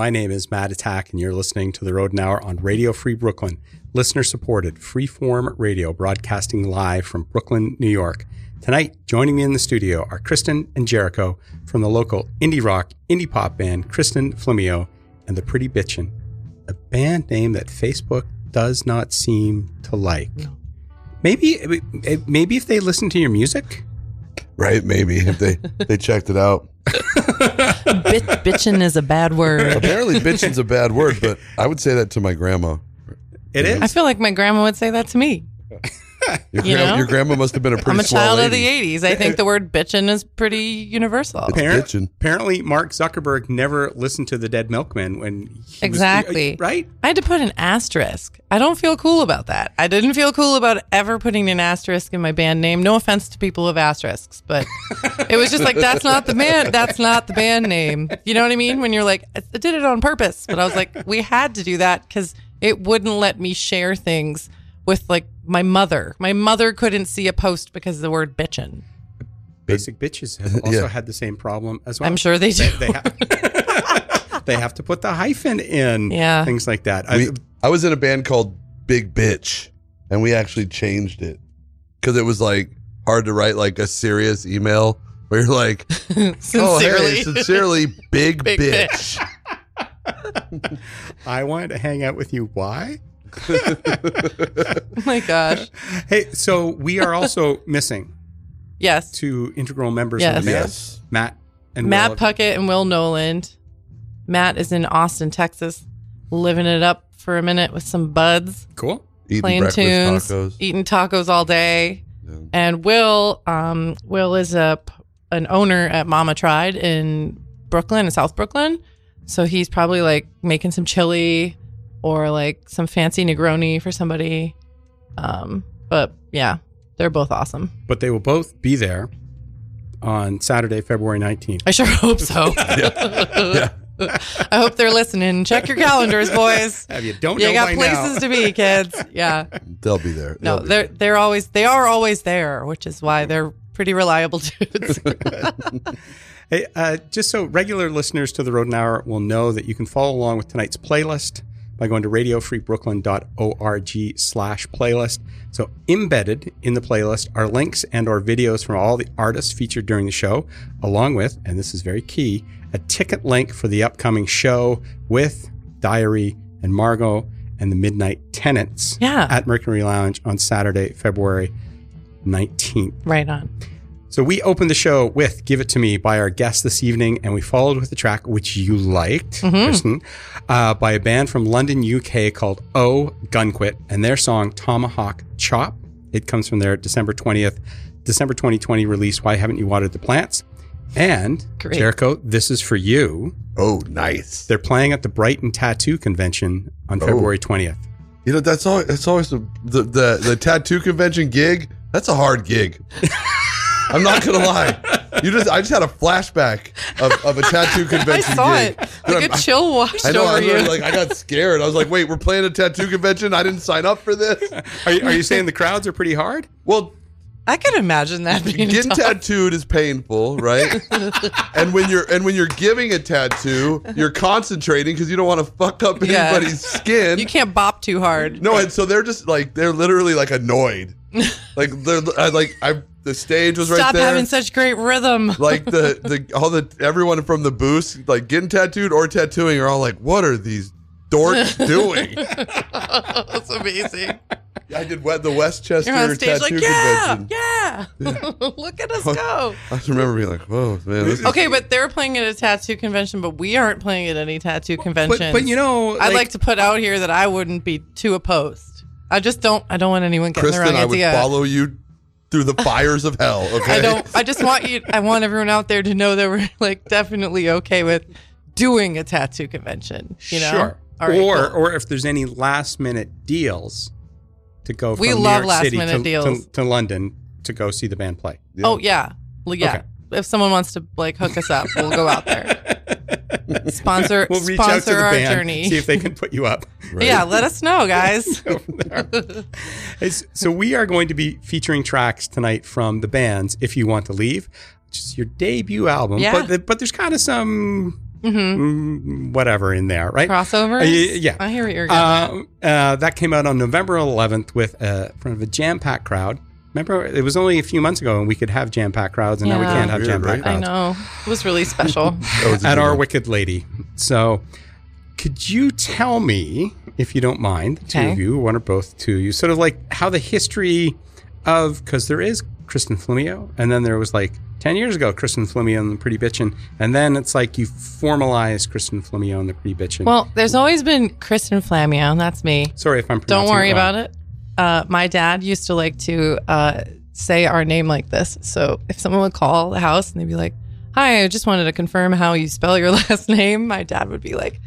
my name is Matt Attack, and you're listening to The Road an Hour on Radio Free Brooklyn, listener supported, freeform radio broadcasting live from Brooklyn, New York. Tonight, joining me in the studio are Kristin and Jericho from the local indie rock, indie pop band Kristin Flammio and the Pretty Bitchin', a band name that Facebook does not seem to like. Maybe, maybe if they listen to your music. Right? Maybe if they they checked it out. Bit, bitchin' is a bad word. Apparently, bitching's a bad word, but I would say that to my grandma. It is. I feel like my grandma would say that to me. Your, You gra- know? your grandma must have been a pretty I'm a swell child of the lady. 80s. I think the word bitchin' is pretty universal. It's Apparent- bitchin'. apparently, Mark Zuckerberg never listened to the Dead Milkmen when he was- Exactly. right. I had to put an asterisk. I don't feel cool about that. I didn't feel cool about ever putting an asterisk in my band name. No offense to people who have asterisks, but it was just like that's not the band. That's not the band name. You know what I mean? When you're like, I did it on purpose, but I was like, we had to do that because it wouldn't let me share things with like my mother. My mother couldn't see a post because of the word bitchin'. Basic bitches have also Yeah. had the same problem as well. I'm sure they do. They, they have, they have to put the hyphen in. Yeah. Things like that. I- We, I was in a band called Big Bitch, and we actually changed it because it was like hard to write like a serious email where you're like, "Oh, Sincerely. hey, sincerely, Big, Big bitch." I wanted to hang out with you. Why? Oh my gosh. Hey, so we are also missing Yes. two integral members Yes. of the band, Yes. Matt and Matt Will. Puckett and Will Noland. Matt is in Austin, Texas, living it up for a minute with some buds, Cool. Eating playing breakfast tunes, tacos. eating tacos all day. Yeah. And Will, um, Will is a p- an owner at Mama Tried in Brooklyn, in South Brooklyn. So he's probably like making some chili or like some fancy Negroni for somebody. Um, but yeah, they're both awesome. But they will both be there on Saturday, February 19th. I sure hope so. yeah. I hope they're listening. Check your calendars, boys. Have you don't You know got by places now. to be, kids. Yeah. They'll be there. No, They'll be they're they're always they are always there, which is why they're pretty reliable dudes. Hey, uh, just so regular listeners to the Road and Hour will know that you can follow along with tonight's playlist by going to radiofreebrooklyn.org slash playlist. So embedded in the playlist are links and or videos from all the artists featured during the show, along with, and this is very key, a ticket link for the upcoming show with Diary and Margot and the Midnight Tenants Yeah. at Mercury Lounge on Saturday, February 19th. right on. So we opened the show with "Give It to Me" by our guest this evening, and we followed with the track which you liked, Kristen, uh, by a band from London, UK called Oh Gunquit, and their song "Tomahawk Chop." It comes from their December twentieth, December 2020 release. Why haven't you watered the plants? And Great. Jericho, this is for you. Oh, nice. They're playing at the Brighton Tattoo Convention on February twentieth. You know, that's always that's always the the, the the tattoo convention gig. That's a hard gig. I'm not gonna lie. You just I just had a flashback of, of a tattoo convention. I saw gig. it. Dude, Like I'm- a chill washed I know. Over was you. like I got scared. I was like, wait, we're playing a tattoo convention. I didn't sign up for this. Are you, are you saying the crowds are pretty hard? Well, I can imagine that being getting tough. tattooed is painful, right? and when you're and when you're giving a tattoo, you're concentrating because you don't want to fuck up Yeah. anybody's skin. You can't bop too hard. No, and so they're just like they're literally like annoyed. like they're I, like I the stage was right there. Stop having such great rhythm. like the the all the everyone from the booth like getting tattooed or tattooing are all like, what are these dorks doing? That's amazing. I did the Westchester You're on stage tattoo like, yeah, convention. yeah. Look at us go. I just remember being like, whoa, man, this is Okay, but they're playing at a tattoo convention, but we aren't playing at any tattoo convention. But, but you know, I'd like to put out here that I wouldn't be too opposed. I just don't. I don't want anyone getting the Kristin, wrong I would follow you through the fires of hell. Okay, I don't. I just want you. I want everyone out there to know that we're like definitely okay with doing a tattoo convention. You know, Sure. All right, or cool. or if there's any last minute deals to go from We New love York last City minute to, deals. To, to London to go see the band play. oh yeah, Well, yeah. Okay. If someone wants to like hook us up, we'll go out there. Sponsor We'll reach out to sponsor the our band, journey. see if they can put you up. Right? Yeah, let us know, guys. So we are going to be featuring tracks tonight from the bands "If You Want to Leave," which is your debut album. Yeah. But the, but there's kind of some mm, whatever in there, right? Crossovers. Uh, yeah. I hear what you're. Uh, uh, that came out on November 11th with uh, front of a jam-packed crowd. Remember, it was only a few months ago, and we could have jam-packed crowds, and now we can't have jam-packed right? I know. It was really special. Was at our. Wicked Lady. So, could you tell me, if you don't mind, the two of you, one or both two of you, sort of like how the history of because there is Kristin Flammio, and then there was like ten years ago Kristin Flammio and the Pretty Bitchin', and then it's like you formalize Kristin Flammio and the Pretty Bitchin'. well, there's always been Kristin Flammio. That's me. sorry if I'm Don't worry it wrong. about it. Uh, my dad used to like to uh, say our name like this. So if someone would call the house and they'd be like, "Hi, I just wanted to confirm how you spell your last name," my dad would be like,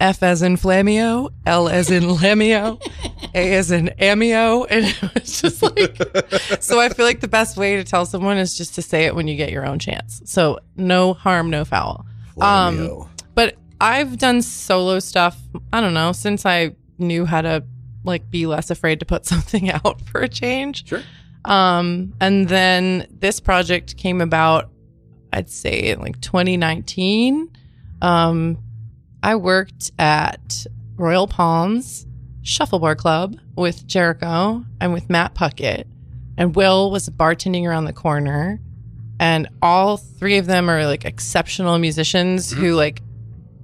"F as in Flammio, L as in Lemio, A as in Amio," and it was just like. so I feel like the best way to tell someone is just to say it when you get your own chance. So no harm, no foul. Um, but I've done solo stuff. I don't know since I knew how to like be less afraid to put something out for a change. Sure. Um, and then this project came about. I'd say in like 2019. Um, I worked at Royal Palms Shuffleboard Club with Jericho and with Matt Puckett, and Will was bartending around the corner. And all three of them are like exceptional musicians who like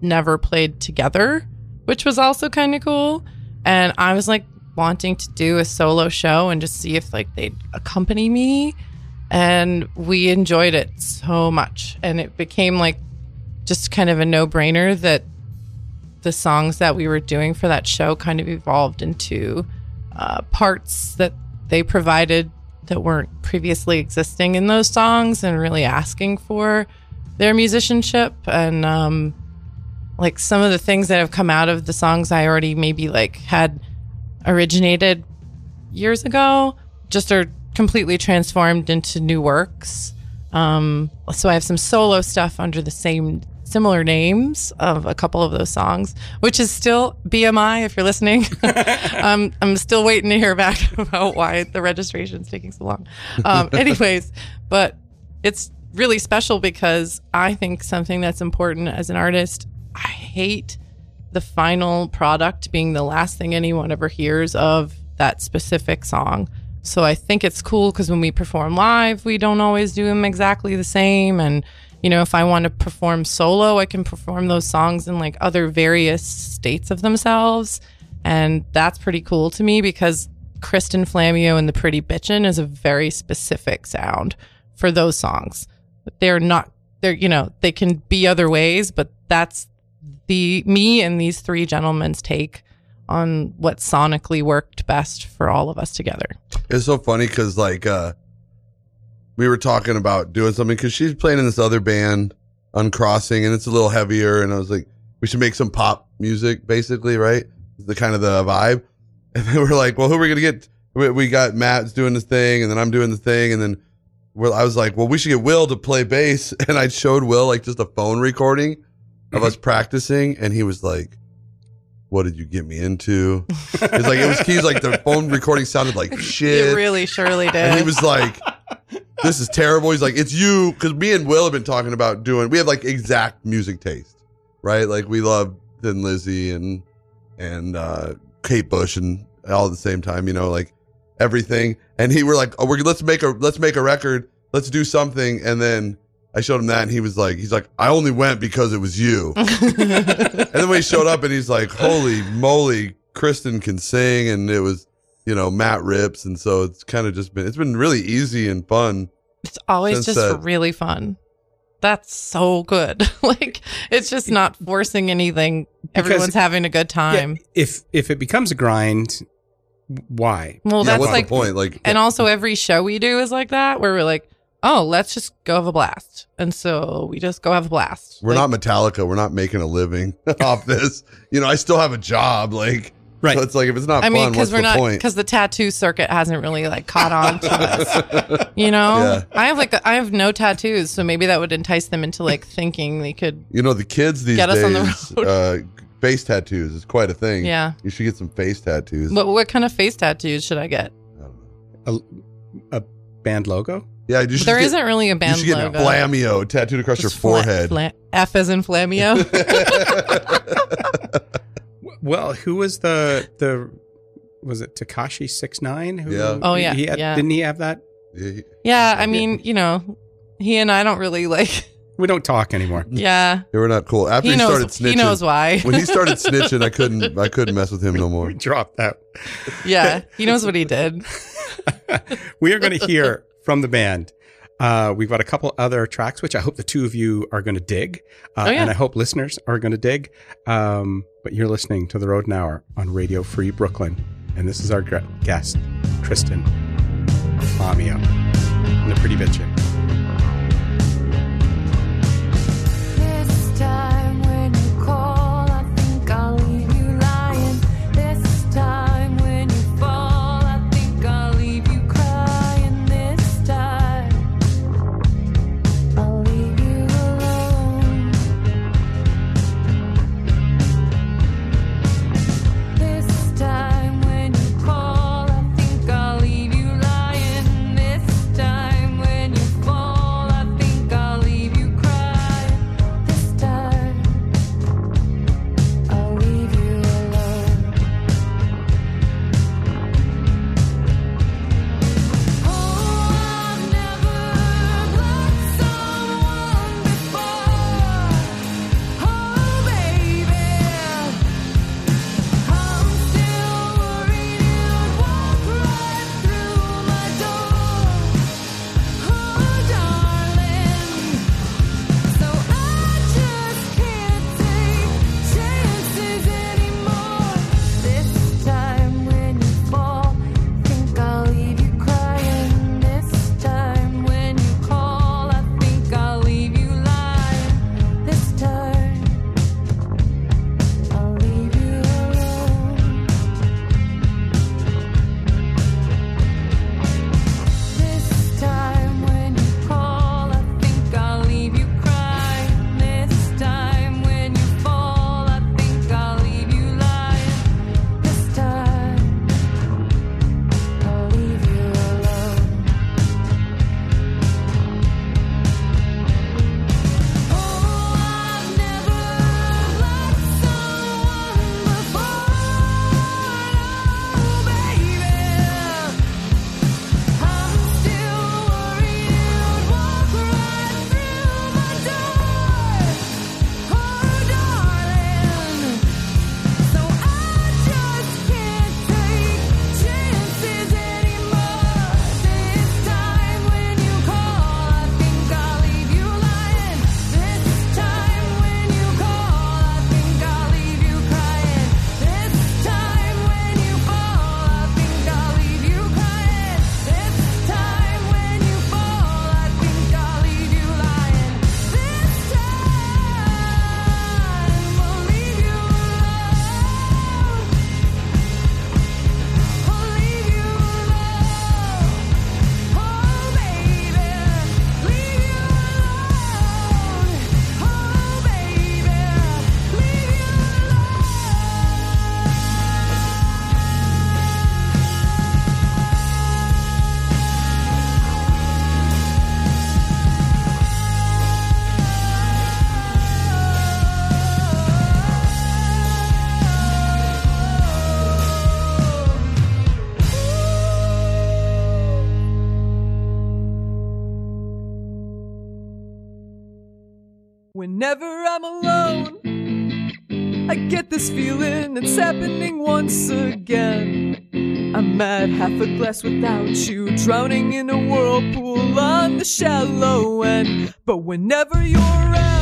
never played together, which was also kind of cool. And I was like wanting to do a solo show and just see if like they'd accompany me. And we enjoyed it so much. And it became like just kind of a no brainer that the songs that we were doing for that show kind of evolved into uh, parts that they provided that weren't previously existing in those songs and really asking for their musicianship and um, like some of the things that have come out of the songs I already maybe like had originated years ago just are completely transformed into new works. Um, so I have some solo stuff under the same similar names of a couple of those songs, which is still BMI. If you're listening, um, I'm still waiting to hear back about why the registration's taking so long. Um, anyways, but it's really special because I think something that's important as an artist. I hate the final product being the last thing anyone ever hears of that specific song. So I think it's cool because when we perform live, we don't always do them exactly the same. And, you know, if I want to perform solo, I can perform those songs in like other various states of themselves. And that's pretty cool to me because Kristin Flammio and the Pretty Bitchin' is a very specific sound for those songs. They're not, they're, you know, they can be other ways, but that's the me and these three gentlemen's take on what sonically worked best for all of us together. It's so funny because like uh we were talking about doing something because she's playing in this other band, Uncrossing, and it's a little heavier. And I was like, we should make some pop music, basically, right? The kind of the vibe. And then we're like, well, who are we gonna get? We, we got Matt's doing this thing, and then I'm doing the thing, and then I was like, well, we should get Will to play bass, and I showed Will like just a phone recording of us practicing, and he was like. What did you get me into? It's like it was. He's like the phone recording sounded like shit. You really surely did. And he was like, "This is terrible." He's like, "It's you," because me and Will have been talking about doing. We have like exact music taste, right? Like we love Thin Lizzy and and uh, Kate Bush and all at the same time, you know, like everything. And he were like, "Oh, we're let's make a let's make a record. Let's do something." And then I showed him that, and he was like, "He's like, I only went because it was you." and then when he showed up, and he's like, "Holy moly, Kristin can sing," and it was. You know, Matt rips, and so it's kind of just been it's been really easy and fun. it's always just that- really fun. That's so good. like it's just not forcing anything. Because- Everyone's having a good time. Yeah, if if it becomes a grind, why? Well, yeah, that's what's like the point? Like, And also, every show we do is like that, where we're like, oh, let's just go have a blast. And so we just go have a blast. We're Like, not Metallica. We're not making a living off this. You know, I still have a job. Like, Right. So it's like if it's not I mean, fun, because what's we're the not, point? because the tattoo circuit hasn't really like caught on to us. You know, Yeah. I have like, I have no tattoos, so maybe that would entice them into like thinking they could. You know, the kids these Get us on the days, road. uh, face tattoos is quite a thing. Yeah. You should get some face tattoos. What, what kind of face tattoos should I get? A, a band logo? Yeah, you should There get, not really a You band should get logo. Flammio tattooed across your Just fla- forehead. fla- F as in Flammio. Well, who was the the was it Tekashi six nine? Yeah. Oh, yeah, he had, yeah. Didn't he have that? Yeah, yeah, I mean, you know, he and I don't really like. We don't talk anymore. Yeah, they were not cool. After he he, started knows. snitching, He knows why. when he started snitching, I couldn't, I couldn't mess with him no more. We dropped that. yeah, he knows what he did. we are going to hear from the band. Uh, we've got a couple other tracks, which I hope the two of you are going to dig, uh, Oh, yeah. and I hope listeners are going to dig. Um, but you're listening to the Road an Hour on Radio Free Brooklyn, and this is our gu- guest, Kristin Flammio, and the Pretty Bitchin'. this feeling it's happening once again. I'm at half a glass without you, drowning in a whirlpool on the shallow end. But whenever you're at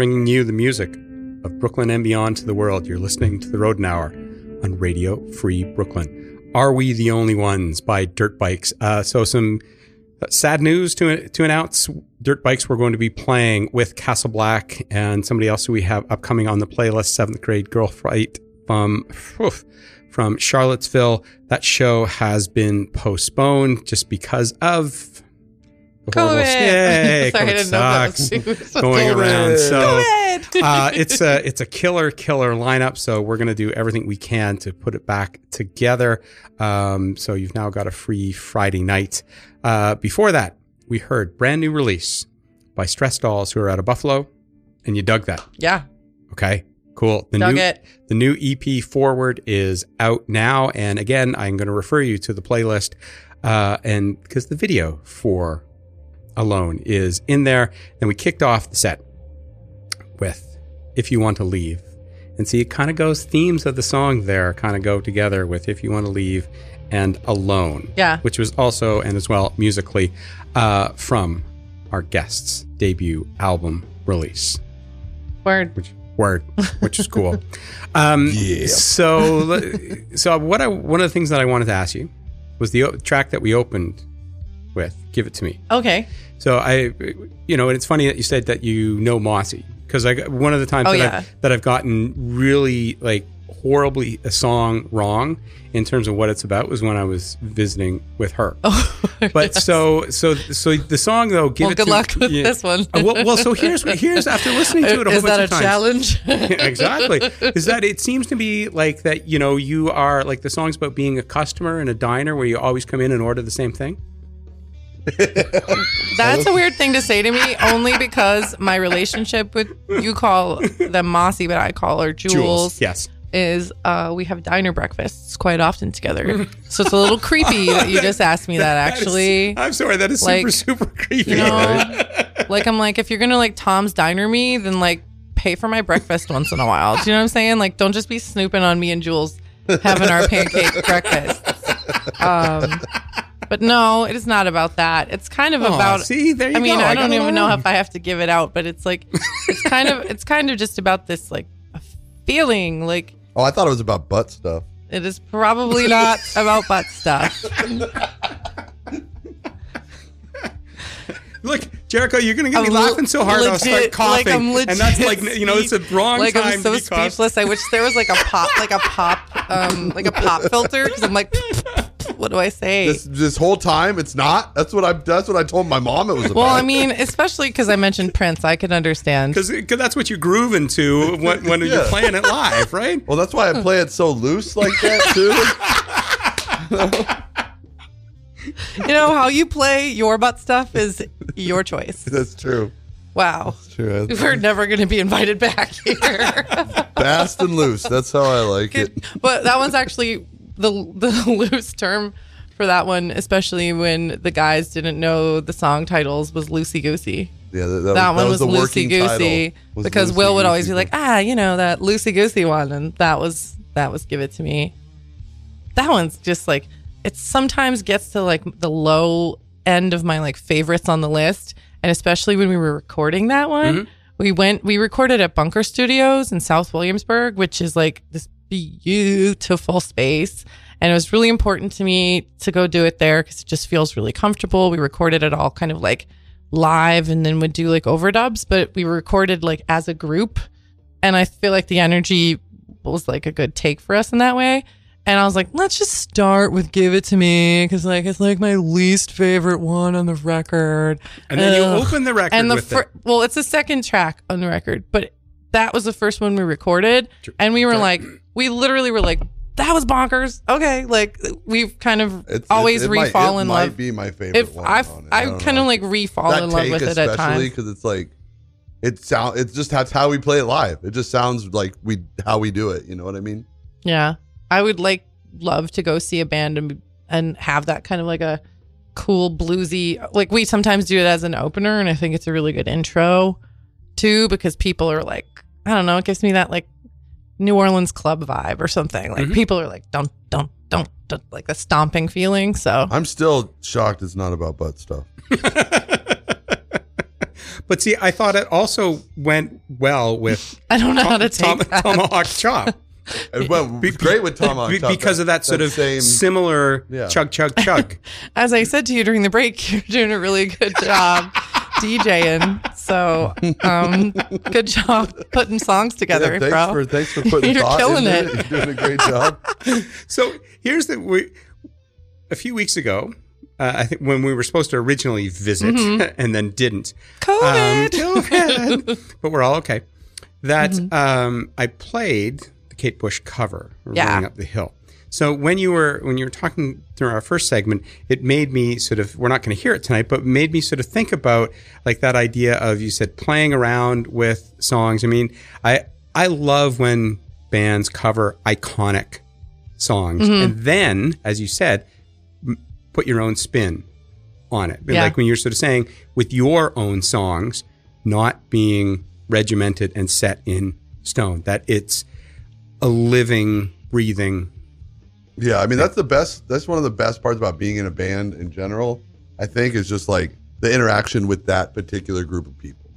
bringing you the music of Brooklyn and beyond to the world. You're listening to the Roden Hour on Radio Free Brooklyn. Are We the Only Ones by Dirt Bikes? Uh, so, some sad news to, to announce Dirt Bikes we're going to be playing with Castle Black and somebody else who we have upcoming on the playlist, seventh grade girl fight from, oof, from Charlottesville. That show has been postponed just because of horrible- COVID. Yay, Sorry, I COVID didn't know that sucks going COVID. around. So uh, it's a it's a killer killer lineup. So we're gonna do everything we can to put it back together. Um, so you've now got a free Friday night. Uh, before that, we heard brand new release by Stress Dolls, who are out of Buffalo, and you dug that. yeah, Okay, cool. The dug new it. the new EP Forward is out now, and again, I'm going to refer you to the playlist, uh, and because the video for Alone is in there. And we kicked off the set with "If You Want to Leave," and see, it kind of goes themes of the song there kind of go together with "If You Want to Leave" and "Alone." Yeah. which was also and as well musically uh, from our guest's debut album release Word. which word, which is cool. Um, Yeah. So, so what I one of the things that I wanted to ask you was the o- track that we opened with. Give it to me. Okay. So I, you know, and it's funny that you said that you know Mossy because I one of the times Oh, that, yeah. I've, that I've gotten really like horribly a song wrong in terms of what it's about was when I was visiting with her. Oh, But so so so the song though, give well, it good to luck with yeah. this one. Uh, well, well, so here's here's after listening to it a whole Is bunch that a challenge? exactly. Is that it seems to be like that, you know, you are like the song's about being a customer in a diner where you always come in and order the same thing. That's a weird thing to say to me, only because my relationship with you call them Mossy, but I call her Jules. Yes. Is uh, we have diner breakfasts quite often together, so it's a little creepy that you just asked me that. That is- Actually, I'm sorry, that is like, super, super creepy. you know, like I'm like, if you're gonna like Tom's Diner me, then like pay for my breakfast once in a while. Do you know what I'm saying? Like, don't just be snooping on me and Jules having our pancake breakfast. Um, but no, it is not about that. It's kind of Aw, about. see, there you I mean. I, I don't even know if I have to give it out, but it's like, it's kind of, it's kind of just about this like a feeling. Like Oh, I thought it was about butt stuff. it is probably not about butt stuff. Look, Jericho, you're going to get me I'm laughing so hard I'll legit- start coughing. Like I'm and that's like, you know, it's a wrong like time I'm so to be coughing. speechless. I wish there was like a pop, like a pop, um, like a pop filter because I'm like, what do I say? This this whole time, it's not. That's what I. That's what I told my mom. It was about. well, I mean, especially because I mentioned Prince, I can understand. Because that's what you're grooving to when, when you're playing it live, right? well, that's why I play it so loose like that too. You know how you play your butt stuff is your choice. that's true. Wow, True. we're never going to be invited back here. Fast and loose. That's how I like it. but that one's actually the the loose term for that one, especially when the guys didn't know the song titles was loosey goosey. Yeah, that, that, that was, one was, the loosey goosey was because Will would always be like, ah, you know that loosey goosey one, and that was that was give it to me. That one's just like it sometimes gets to like the low end of my like favorites on the list, and especially when we were recording that one, we went we recorded at Bunker Studios in South Williamsburg, which is like this beautiful space. And it was really important to me to go do it there because it just feels really comfortable. We recorded it all kind of like live and then would do like overdubs, but we recorded like as a group. And I feel like the energy was like a good take for us in that way. And I was like, let's just start with Give It to Me because like it's like my least favorite one on the record. And then you open the record and the fir- it. well, it's the second track on the record, but that was the first one we recorded, and we were like, we literally were like, that was bonkers. Okay, like we've kind of It's- always it, it might, re-fall it in might be my favorite If one. I on. I don't kind of like re-fall that in love with it at especially times. because it's like it sound it's just that's how we play it live. It just sounds like we how we do it. You know what I mean? Yeah, I would like love to go see a band and and have that kind of like a cool bluesy. Like we sometimes do it as an opener, and I think it's a really good intro too because people are like, I don't know, it gives me that like New Orleans club vibe or something. Like Mhm. people are like, don't don't don't don't like the stomping feeling. So I'm still shocked it's not about butt stuff. But see, I thought it also went well with I don't know how to take Tom- that. Tomahawk Chop It went Be- great with Tomahawk be- Chop, because of that sort of same. similar Yeah. chug chug chug. As I said to you during the break, you're doing a really good job DJing. So, um, good job putting songs together, yeah, thanks bro. for thanks for putting You're thought killing into it. You're doing a great job. so here's the we, a few weeks ago. Uh, I think when we were supposed to originally visit and then didn't. COVID. Um, COVID. but we're all okay. That um, I played the Kate Bush cover, Yeah. "Running Up the Hill." So when you were when you were talking through our first segment, it made me sort of we're not going to hear it tonight, but made me sort of think about like that idea of you said playing around with songs. I mean, I I love when bands cover iconic songs mm-hmm. and then, as you said, m- put your own spin on it. But Yeah. Like when you're sort of saying with your own songs not being regimented and set in stone, that it's a living, breathing. Yeah, I mean that's the best. That's one of the best parts about being in a band in general. I think is just like the interaction with that particular group of people,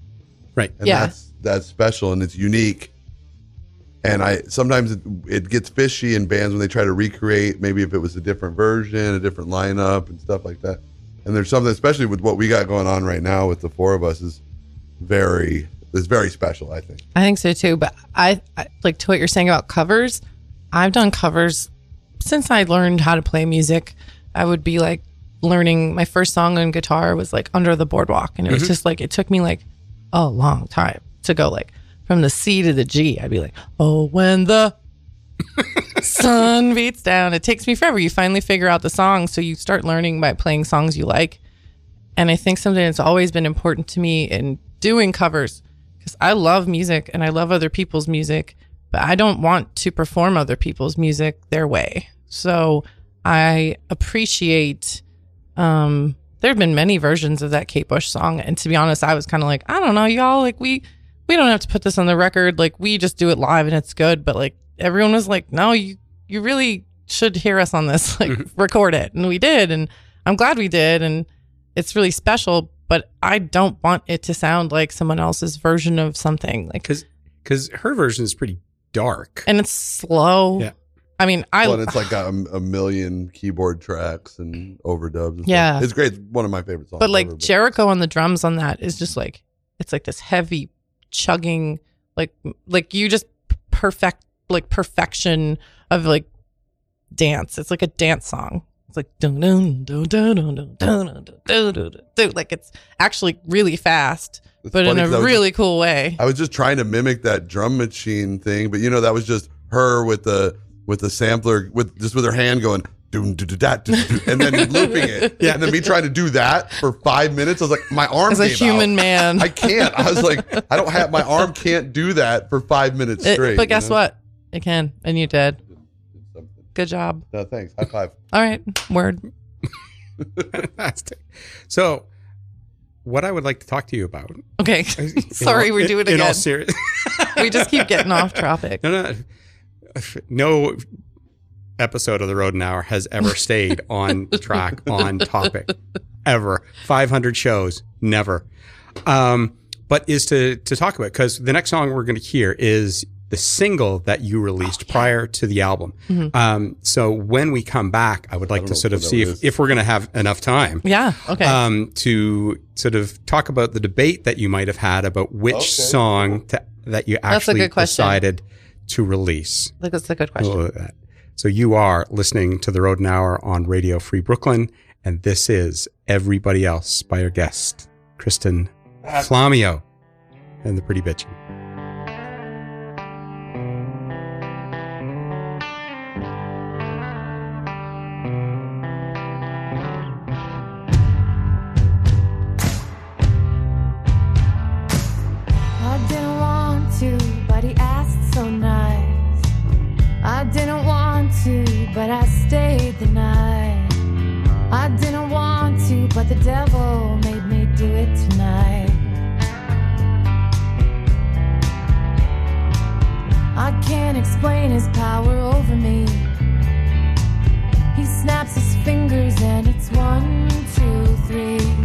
Right. and Yeah. that's that's special and it's unique. And I sometimes it, it gets fishy in bands when they try to recreate maybe if it was a different version, a different lineup, and stuff like that. And there's something, especially with what we got going on right now with the four of us, is very is very special. I think. I think so too. But I, I like to what you're saying about covers. I've done covers since I learned how to play music. I would be like learning my first song on guitar was like Under the Boardwalk, and it was mm-hmm. just like it took me like a long time to go like from the C to the G. I'd be like, oh, when the sun beats down. It takes me forever. You finally figure out the song, so you start learning by playing songs you like. And I think something that's always been important to me in doing covers, because I love music and I love other people's music, but I don't want to perform other people's music their way. So I appreciate, um, there have been many versions of that Kate Bush song. And to be honest, I was kind of like, I don't know, y'all, like we, we don't have to put this on the record. Like we just do it live and it's good. But like everyone was like, no, you, you really should hear us on this, like record it. And we did. And I'm glad we did. And it's really special, but I don't want it to sound like someone else's version of something. Like, Because because her version is pretty dark. and it's slow. Yeah. I mean, I, well, and it's like got a, a million keyboard tracks and overdubs. And Yeah. stuff. it's great. It's one of my favorite songs. but like ever, Jericho on the drums on that is just like, it's like this heavy chugging, like, like you just perfect, like perfection of like dance. It's like a dance song. It's like dun dun dun dun dun dun dun dun dun dun dun. like it's actually really fast, It's but in a a 'cause I was really cool way. I was just trying to mimic that drum machine thing, but you know that was just her with the with the sampler with just with her hand going doom doo doo da doo doo doo, and then looping it. Yeah, and then me trying to do that for five minutes. I was like, my arm As a gave human out. man. I can't. I was like, I don't have my arm can't do that for five minutes It- straight. but you guess know? what? It can, and you did. Good job. No, thanks. High five. All right, word. Fantastic. So, what I would like to talk to you about. Okay, sorry, in we all- do it in all again. serious. we just keep getting off topic. No, no, no episode of the Road an Hour has ever stayed on track, on topic, ever. 500 shows, never. Um, but is to to talk about because the next song we're going to hear is the single that you released prior to the album. Um, so when we come back, I would like don't to sort of see if, if we're going to have enough time Yeah. Okay. um, to sort of talk about the debate that you might have had about which Okay. song to, that you actually decided to release. Like, That's a good question. We'll that. So you are listening to the Road an Hour on Radio Free Brooklyn, and this is Everybody Else by our guest, Kristin Flammio and the Pretty Bitchin. Explain his power over me. He snaps his fingers and it's one, two, three.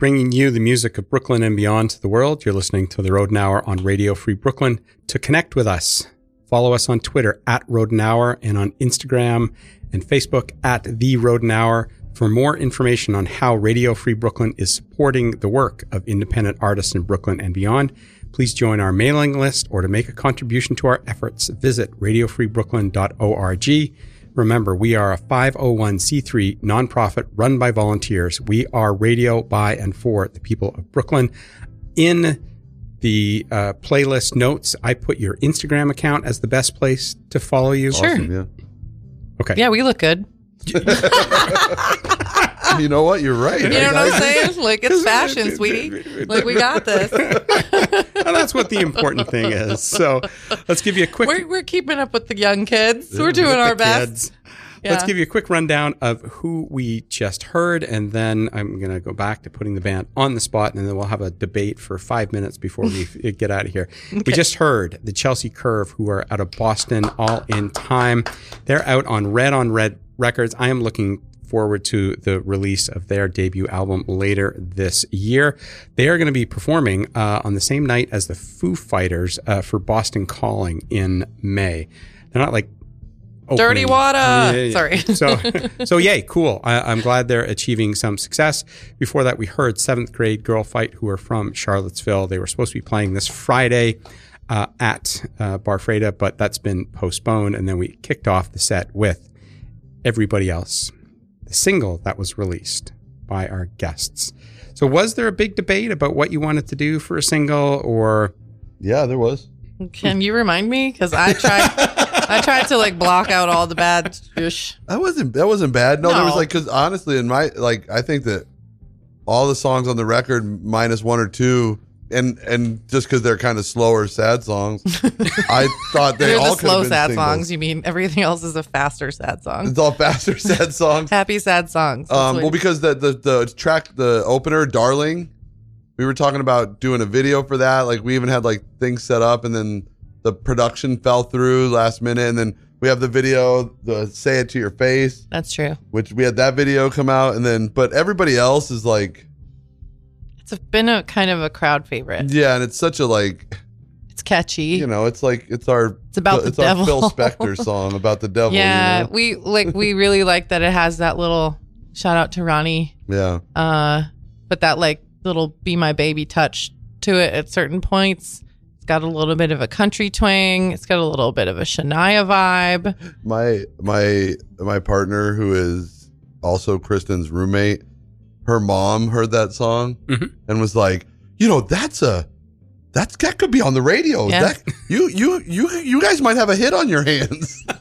Bringing you the music of Brooklyn and beyond to the world. You're listening to the Roden Hour on Radio Free Brooklyn. To connect with us, follow us on Twitter at Roden Hour and on Instagram and Facebook at The Roden Hour. For more information on how Radio Free Brooklyn is supporting the work of independent artists in Brooklyn and beyond, please join our mailing list or to make a contribution to our efforts, visit radiofreebrooklyn.org. Remember, we are a 501c3 nonprofit run by volunteers. We are radio by and for the people of Brooklyn. In the uh, playlist notes, I put your Instagram account as the best place to follow you. Sure. Awesome, yeah. Okay. Yeah, we look good. You know what? You're right. You know what I'm saying? Like it's fashion, sweetie. Like we got this. Well, that's what the important thing is. So let's give you a quick We're, we're keeping up with the young kids. We're with doing the our best. kids. Let's give you a quick rundown of who we just heard, and then I'm going to go back to putting the band on the spot, and then we'll have a debate for five minutes before we get out of here. We just heard the Chelsea Curve, who are out of Boston, all in time. They're out on Red on Red Records. I am looking forward to the release of their debut album later this year. They are going to be performing uh, on the same night as the Foo Fighters uh, for Boston Calling in May. They're not like Dirty opening- water. Sorry. so, so yay, cool. I, I'm glad they're achieving some success. Before that, we heard seventh grade girl fight who are from Charlottesville. They were supposed to be playing this Friday uh, at uh, Bar Freda, but that's been postponed. And then we kicked off the set with everybody else, the single that was released by our guests. So, was there a big debate about what you wanted to do for a single, or Yeah, there was. Can you remind me? Because I tried. I tried to like block out all the bad. Ish. That wasn't that wasn't bad. No, there was like because honestly, in my like, I think that all the songs on the record minus one or two, and and just because they're kind of slower, sad songs, I thought they They're all the slow sad singles. songs. You mean everything else is a faster sad song? It's all faster, sad songs. Happy sad songs. Um, well, because the, the the track, the opener, "Darling," we were talking about doing a video for that. Like we even had like things set up, and then the production fell through last minute, and then we have the video, the "Say It to Your Face," that's true. which we had that video come out, and then but everybody else is like, It's been a kind of a crowd favorite. yeah, and it's such a like, It's catchy. you know, it's like it's our It's about the it's devil. our Phil Spector song about the devil. yeah, you know? we like we really like that it has that little shout out to Ronnie. yeah. Uh, but that like little "Be My Baby" touch to it at certain points. It's got a little bit of a country twang. It's got a little bit of a Shania vibe. my my my partner who is also Kristin's roommate, her mom heard that song Mhm. and was like, you know, that's a that's that could be on the radio. Yeah. That you you you you guys might have a hit on your hands.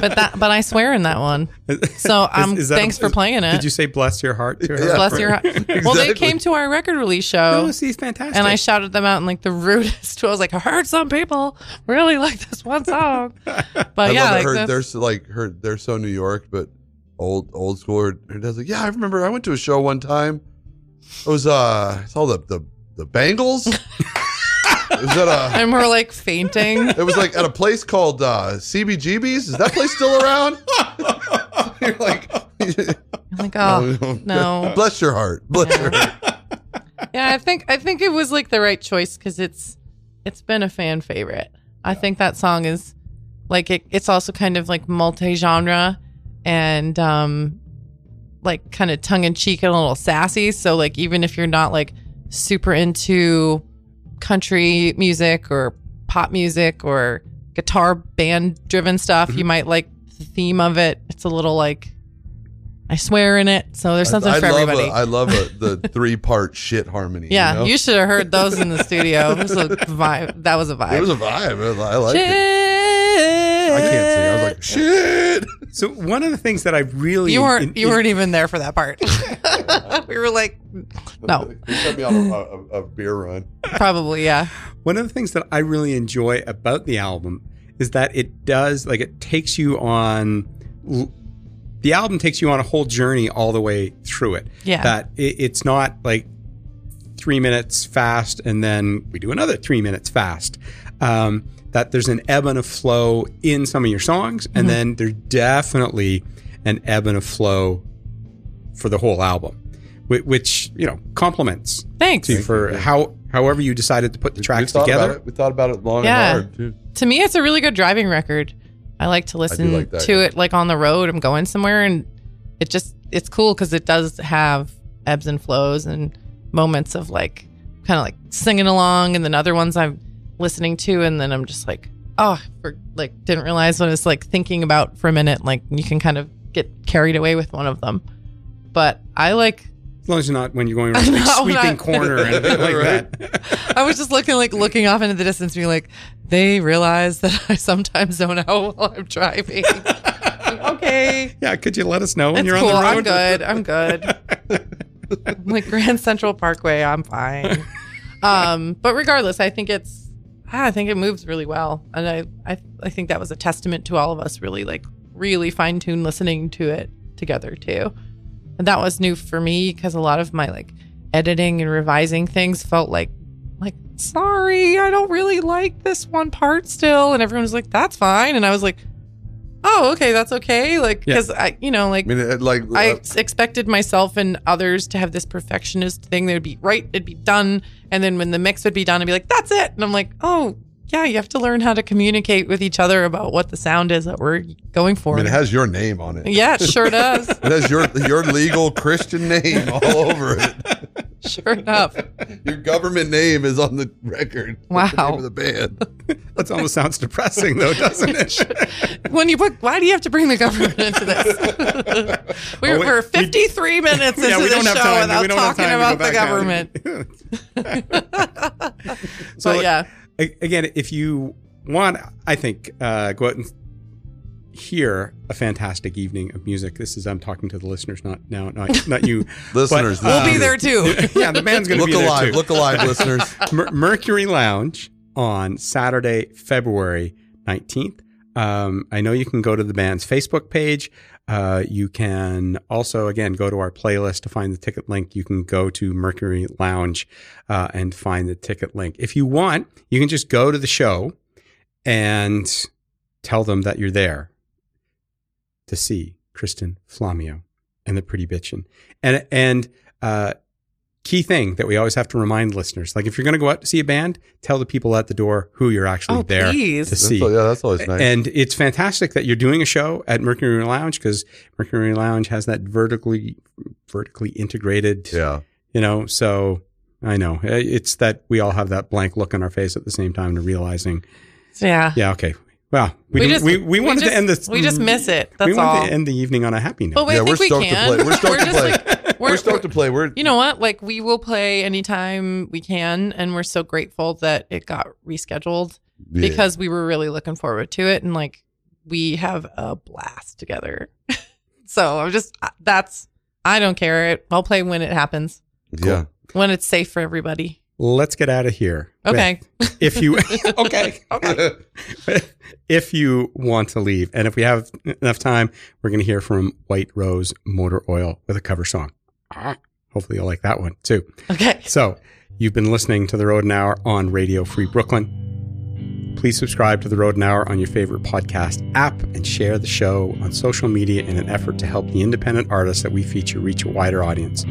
But that, but I swear in that one. So um, Is- is that- thanks for playing it. Did you say "bless your heart" to her? Yeah. Bless your heart. Well, they came to our record release show. No, she's fantastic. and I shouted them out in like the rudest. I was like, I heard some people really like this one song, but I yeah, love like. Her, the- they're so, like her they're so New York, but old old school. Her, her dad's like, yeah, I remember I went to a show one time. It was uh, I saw the the the Bangles. it was at a and we're like fainting. It was like at a place called uh, CBGB's. Is that place still around? You're like, I'm like, oh no. Bless your heart. Bless your heart. Yeah, I think I think it was like the right choice because it's it's been a fan favorite. I think that song is like it, it's also kind of like multi genre and um like kind of tongue in cheek and a little sassy. So like even if you're not like super into country music or pop music or guitar band driven stuff, you might like the theme of it. It's a little like I swear in it. So there's something I for love everybody. A, I love a, the three part shit harmony. Yeah, you, know? you should have heard those in the studio. It was a vibe. That was a vibe. it was a vibe. I like Shit. it. I can't sing. I was like, shit. So one of the things that I really you weren't. in- you in- weren't even there for that part. we were like, no, You set me on a, a, a beer run. probably yeah. one of the things that I really enjoy about the album is that it does like it takes you on the album takes you on a whole journey all the way through it. Yeah. That it, it's not like three minutes fast and then we do another three minutes fast. Um, that there's an ebb and a flow in some of your songs, and mm-hmm. then there's definitely an ebb and a flow for the whole album. whi- which you know compliments Thanks. to you for how however you decided to put the We tracks thought together. About it. We thought about it long Yeah. and hard too. to me it's a really good driving record i like to listen like that, to yeah. it like on the road i'm going somewhere and it just it's cool because it does have ebbs and flows and moments of like kind of like singing along and then other ones i'm listening to and then i'm just like oh for like didn't realize what i was like thinking about for a minute like you can kind of get carried away with one of them but i like As long as you're not when you're going around like No, sweeping not- corner or anything like Right. that. I was just looking like looking off into the distance, being like, they realize that I sometimes zone out while I'm driving. okay. yeah, could you let us know when It's you're cool. on the road? I'm good. I'm good. I'm like Grand Central Parkway, I'm fine. Um, but regardless, I think it's Ah, I think it moves really well. And I, I I think that was a testament to all of us really like really fine tune listening to it together too. And that was new for me because a lot of my like editing and revising things felt like like sorry, I don't really like this one part still. And everyone was like, that's fine. And I was like, oh, okay, that's okay. Like, Yeah. because I, you know, like I mean, it, like I uh, expected myself and others to have this perfectionist thing. They would be right, it'd be done. And then when the mix would be done, I'd be like, that's it. And I'm like, oh, yeah, you have to learn how to communicate with each other about what the sound is that we're going for. I mean, it has your name on it. yeah, it sure does. It has your your legal Christian name all over it. sure enough. Your government name is on the record. with the Wow. name of the band. That almost sounds depressing though, doesn't it? When you put, why do you have to bring the government into this? we're, we're we- 53 minutes into yeah, we the don't have show time. without we don't have talking time about the go back down. government. So, but yeah. again, if you want, I think uh, go out and hear a fantastic evening of music. This is I'm talking to the listeners, not now, not not you, Listeners, But, We'll be um, there too. yeah, the band's going to Look be there alive. too. Look alive, listeners. Mer- Mercury Lounge on Saturday, February 19th. Um, I know you can go to the band's Facebook page. Uh, you can also, again, go to our playlist to find the ticket link. You can go to Mercury Lounge uh, and find the ticket link. If you want, you can just go to the show and tell them that you're there to see Kristin Flammio and the Pretty Bitchin'. And and uh, key thing that we always have to remind listeners: like if you're going to go out to see a band, tell the people at the door who you're actually Oh, there please. to That's see. al- yeah, that's always nice. And it's fantastic that you're doing a show at Mercury Lounge because Mercury Lounge has that vertically vertically integrated, yeah. you know. So I know it's that we all have that blank look on our face at the same time to realizing, Yeah. yeah, okay, well, we We we, just- we, we wanted just- to end this. we just miss it. we That's wanted all. to end the evening on a happy note. But wait, Yeah, think we're we stoked to play. We're stoked to play. like We're, stoked to play. We're You know what? Like we will play anytime we can, and we're so grateful that it got rescheduled yeah. because we were really looking forward to it, and like we have a blast together. so I'm just that's I don't care. I'll play when it happens, yeah. when it's safe for everybody. Let's get out of here. Okay. If you okay, Okay. if you want to leave, and if we have enough time, we're going to hear from White Rose Motor Oil with a cover song. Ah, Hopefully, you'll like that one too. Okay. So, you've been listening to the Road and Hour on Radio Free Brooklyn. Please subscribe to the Road and Hour on your favorite podcast app and share the show on social media in an effort to help the independent artists that we feature reach a wider audience.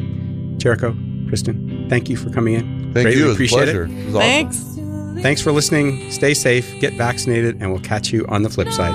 Jericho, Kristin, thank you for coming in. Thank Greatly you. It was a appreciate pleasure. it. It was awesome. Thanks. Thanks for listening. Stay safe, get vaccinated, and we'll catch you on the flip side.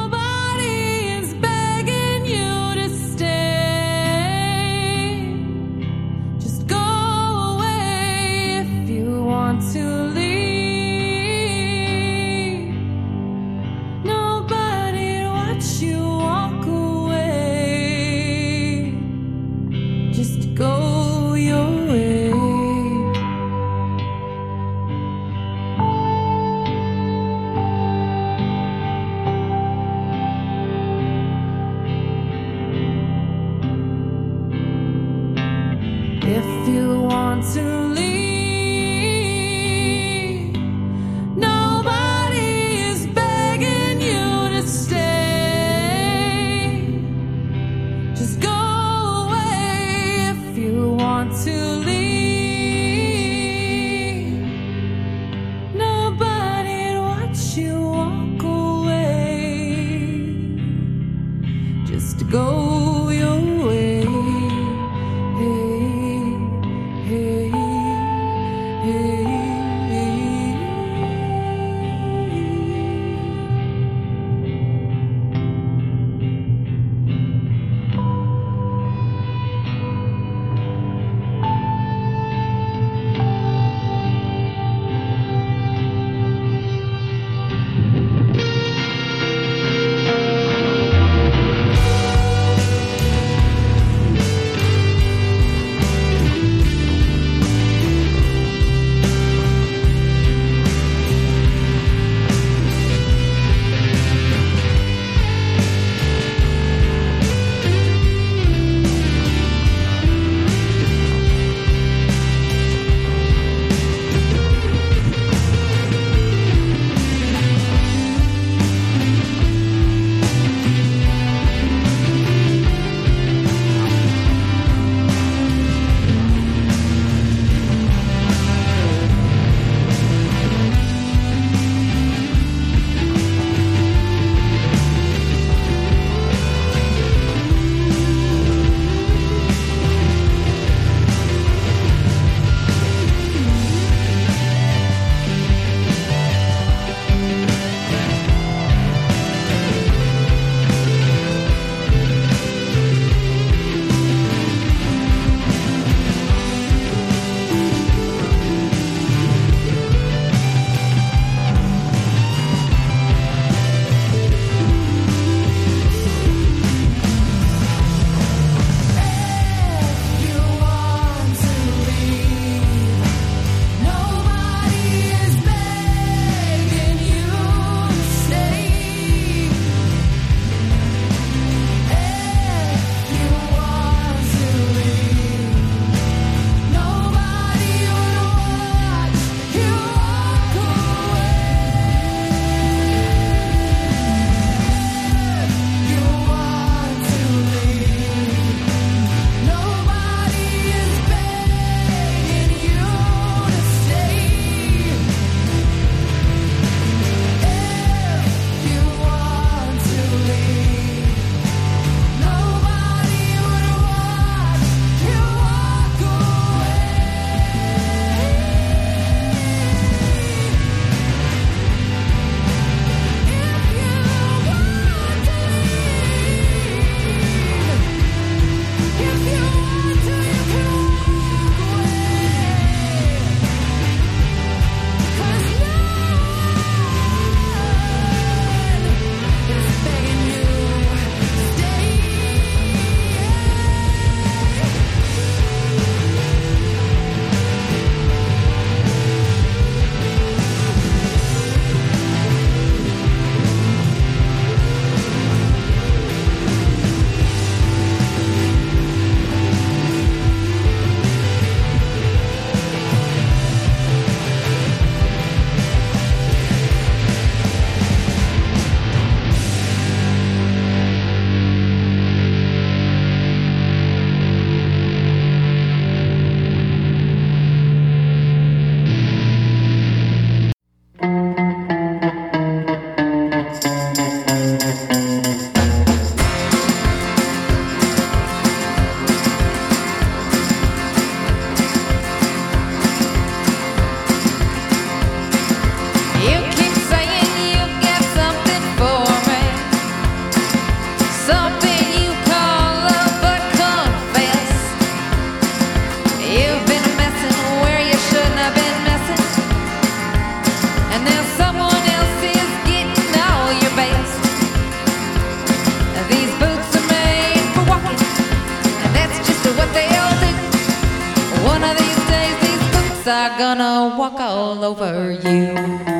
Are gonna walk all over you.